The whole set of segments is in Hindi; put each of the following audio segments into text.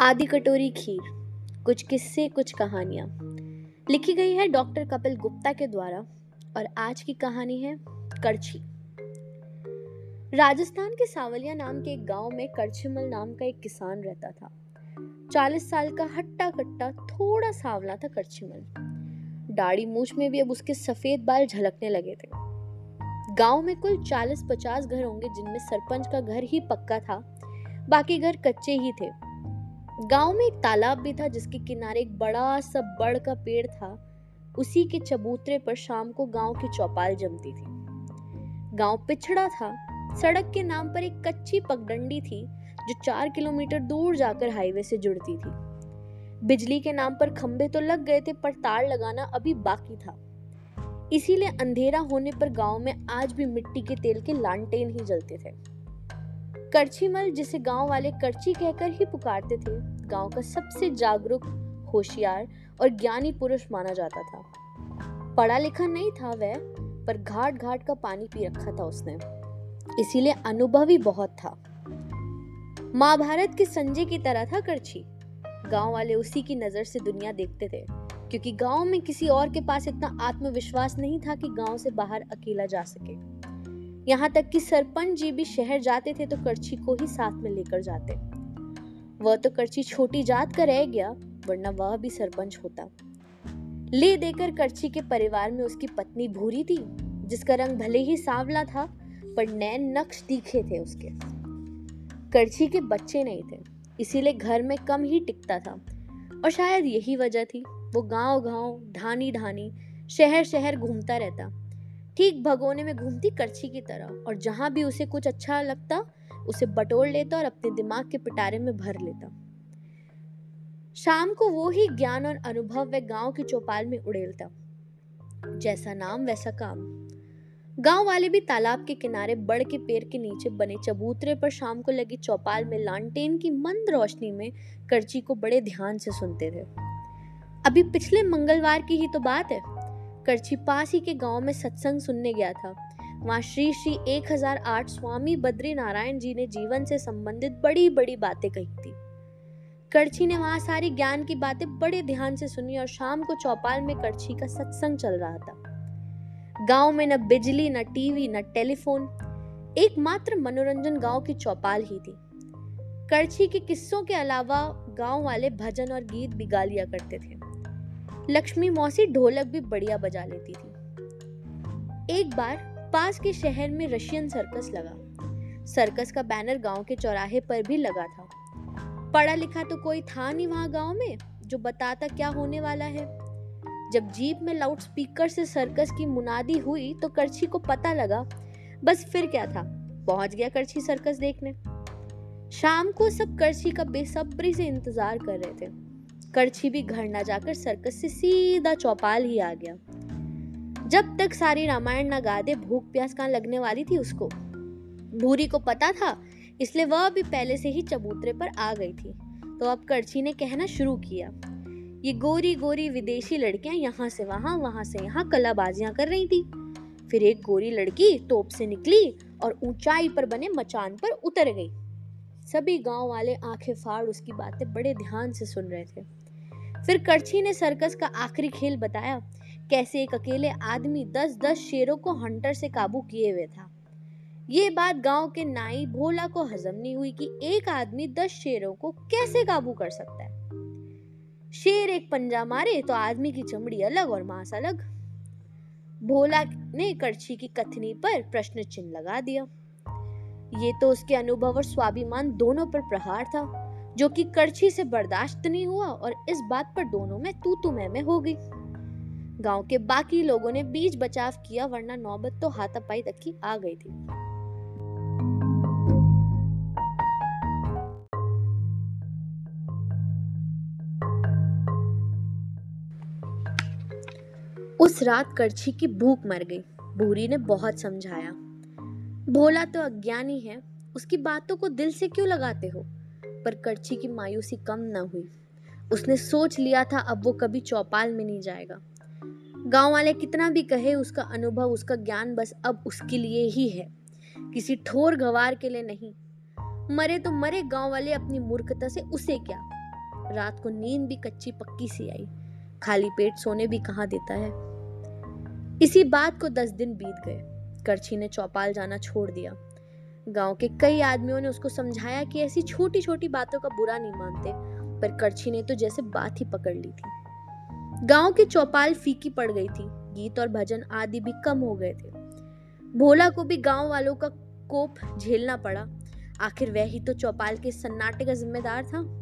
आदि कटोरी खीर, कुछ किस्से, कुछ कहानियाँ। लिखी गई है डॉक्टर कपिल गुप्ता के द्वारा और आज की कहानी है करछी। राजस्थान के सावलिया नाम के एक गाँव में करछीमल नाम का एक किसान रहता था। चालीस साल का हट्टा कट्टा थोड़ा सावला था करछीमल। दाढ़ी मूछ में भी अब उसके सफ़ेद बाल झलकने लगे थे। गाँव में कुल चालीस पचास घर होंगे जिनमें सरपंच का घर ही पक्का था। बाकी घर कच्चे ही थे। गाँव में एक तालाब भी था जिसके किनारे एक बड़ा सा बड़ का पेड़ था। उसी के चबूतरे पर शाम को गाँव की चौपाल जमती थी। गाँव पिछड़ा था। सड़क के नाम पर एक कच्ची पगडंडी थी, जो चार किलोमीटर दूर जाकर हाईवे से जुड़ती थी। बिजली के नाम पर खंबे तो लग गए थे, पर तार लगाना अभी बाकी था। इसीलिए अंधेरा होने पर गाँव में आज भी मिट्टी के तेल के लालटेन ही जलते थे। करछीमल जिसे गाँव वाले करची कहकर ही पुकारते थे, गाँव का सबसे जागरूक, होशियार और ज्ञानी पुरुष माना जाता था। पढ़ा लिखा नहीं था वह, पर घाट घाट का पानी पी रखा था उसने। इसीलिए अनुभवी बहुत था। महाभारत के संजय की तरह था करछी। गाँव वाले उसी की नज़र से दुनिया देखते थे, क्योंकि गाँव में किसी और के पास इतना आत्मविश्वास नहीं था कि गाँव से बाहर अकेला जा सके। यहाँ तक कि सरपंच जी भी शहर जाते थे तो करछी को ही साथ में लेकर जाते। वह तो करछी छोटी जात का रह गया, वरना वह भी सरपंच होता। ले देकर करछी के परिवार में उसकी पत्नी भूरी थी, जिसका रंग भले ही सांवला था, पर नैन नक्श तीखे थे उसके। करछी के बच्चे नहीं थे, इसीलिए घर में कम ही टिकता था। और शायद यही वजह थी, वो गाँव गाँव ढानी ढानी शहर शहर घूमता रहता। ठीक भगोने में घूमती करछी की तरह, और जहाँ भी उसे कुछ अच्छा लगता, उसे बटोर लेता और अपने दिमाग के पिटारे में भर लेता। शाम को वो ही ज्ञान और अनुभव वह गाँव की चौपाल में उड़ेलता। जैसा नाम, वैसा काम। गाँव वाले भी तालाब के किनारे बड़ के पेड़ के नीचे बने चबूतरे पर शाम को लगी चौपाल में लालटेन की मंद रोशनी में करची को बड़े ध्यान से सुनते थे। अभी पिछले मंगलवार की ही तो बात है। करछी पास ही के गाँव में सत्संग सुनने गया था। वहाँ श्री श्री 1008 स्वामी बद्री नारायण जी ने जीवन से संबंधित बड़ी बड़ी बातें कही थी। करछी ने वहाँ सारी ज्ञान की बातें बड़े ध्यान से सुनी और शाम को चौपाल में करछी का सत्संग चल रहा था। गाँव में न बिजली, न टीवी, न टेलीफोन, एकमात्र मनोरंजन गाँव की चौपाल ही थी। करछी के किस्सों के अलावा गाँव वाले भजन और गीत भी गा लिया करते थे। लक्ष्मी मौसी ढोलक भी बढ़िया बजा लेती थी। एक बार पास के शहर में रशियन सर्कस लगा। सर्कस का बैनर गाँव के चौराहे पर भी लगा था। पढ़ा लिखा तो कोई था नहीं वहाँ गाँव में, जो बताता क्या होने वाला है। जब जीप में लाउड स्पीकर से सर्कस की मुनादी हुई तो करछी को पता लगा, बस फिर क्या था, पहुँच गया करछी सर्कस देखने। शाम को सब करछी का बेसब्री से इंतज़ार कर रहे थे। करछी भी घर ना जाकर सर्कस से सीधा चौपाल ही आ गया। जब तक सारी रामायण ना गा दे, भूख प्यास कहाँ लगने वाली थी उसको? भूरी को पता था, इसलिए वह भी पहले से ही चबूतरे पर आ गई थी। तो अब करछी ने कहना शुरू किया, ये गोरी गोरी विदेशी लड़कियाँ यहाँ से वहाँ वहाँ से यहाँ कलाबाजियाँ कर रही थी। फिर एक गोरी लड़की तोप से निकली और ऊंचाई पर बने मचान पर उतर गई। सभी गाँव वाले आँखें फाड़ उसकी बातें बड़े ध्यान से सुन रहे थे। फिर करछी ने सर्कस का आखिरी खेल बताया, कैसे एक अकेले आदमी दस दस शेरों को हंटर से काबू किए हुए था। ये बात गाँव के नाई भोला को हजम नहीं हुई कि एक आदमी दस शेरों को कैसे काबू कर सकता है। शेर एक पंजा मारे तो आदमी की चमड़ी अलग और मांस अलग। भोला ने करछी की कथनी पर प्रश्न चिन्ह लगा दिया। ये तो उसके अनुभव और स्वाभिमान दोनों पर प्रहार था। जो कि करछी से बर्दाश्त नहीं हुआ और इस बात पर दोनों में तू तू मैं में हो गई। गाँव के बाकी लोगों ने बीच बचाव किया, वरना नौबत तो हाथापाई तक की आ गई थी। उस रात करछी की भूख मर गई। भूरी ने बहुत समझाया। भोला तो अज्ञानी है, उसकी बातों को दिल से क्यों लगाते हो? पर करछी की मायूसी कम न हुई। उसने सोच लिया था, अब वो कभी चौपाल में नहीं जाएगा। गाँव वाले कितना भी कहे, उसका अनुभव, उसका ज्ञान बस अब उसके लिए ही है। किसी ठोर गवार के लिए नहीं। मरे तो मरे गाँव वाले अपनी मूर्खता से उसे क्या? रात को नींद भी कच्ची पक्की सी आई। खाली पेट सोने भी कहाँ देता है? इसी बात को दस दिन बीत गए। करछी ने चौपाल जाना छोड़ दिया। गाँव के कई आदमियों ने उसको समझाया कि ऐसी छोटी छोटी बातों का बुरा नहीं मानते, पर करछी ने तो जैसे बात ही पकड़ ली थी। गाँव की चौपाल फीकी पड़ गई थी, गीत और भजन आदि भी कम हो गए थे। भोला को भी गाँव वालों का कोप झेलना पड़ा। आखिर वह ही तो चौपाल के सन्नाटे का जिम्मेदार था।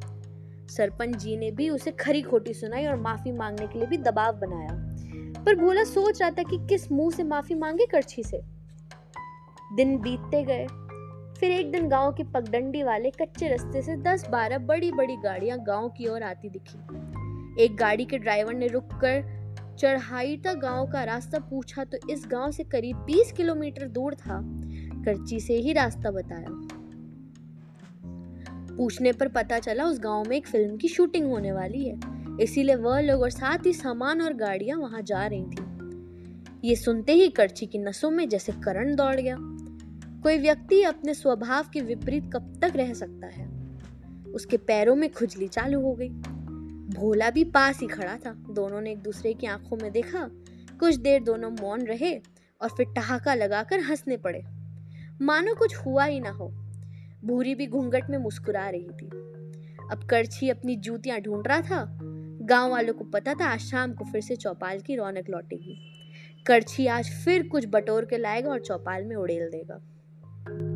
सरपंच जी ने भी उसे खरी खोटी सुनाई और माफ़ी मांगने के लिए भी दबाव बनाया। पर भोला सोच रहा था कि किस मुँह से माफ़ी मांगे करछी से। दिन बीतते गए फिर एक दिन गाँव के पगडंडी वाले कच्चे रास्ते से दस बारह बड़ी बड़ी गाड़ियाँ गाँव की ओर आती दिखी। एक गाड़ी के ड्राइवर ने रुक कर चढ़ाई तक गाँव का रास्ता पूछा तो इस गाँव से करीब 20 किलोमीटर दूर था। करची से ही रास्ता बताया। पूछने पर पता चला उस गाँव में एक फ़िल्म की शूटिंग होने वाली है। इसीलिए वह लोग और साथ ही सामान और गाड़ियाँ वहाँ जा रही थी। ये सुनते ही करची की नसों में जैसे करंट दौड़ गया। कोई व्यक्ति अपने स्वभाव के विपरीत कब तक रह सकता है? उसके पैरों में खुजली चालू हो गई। भोला भी पास ही खड़ा था। दोनों ने एक दूसरे की आँखों में देखा। कुछ देर दोनों मौन रहे और फिर ठहाका लगाकर हंसने पड़े। मानो कुछ हुआ ही ना हो। भूरी भी घूंघट में मुस्कुरा रही थी। अब करछी अपनी जूतियाँ ढूंढ रहा था। गाँव वालों को पता था आज शाम को फिर से चौपाल की रौनक लौटेगी। करछी आज फिर कुछ बटोर के लाएगा और चौपाल में उड़ेल देगा। thank you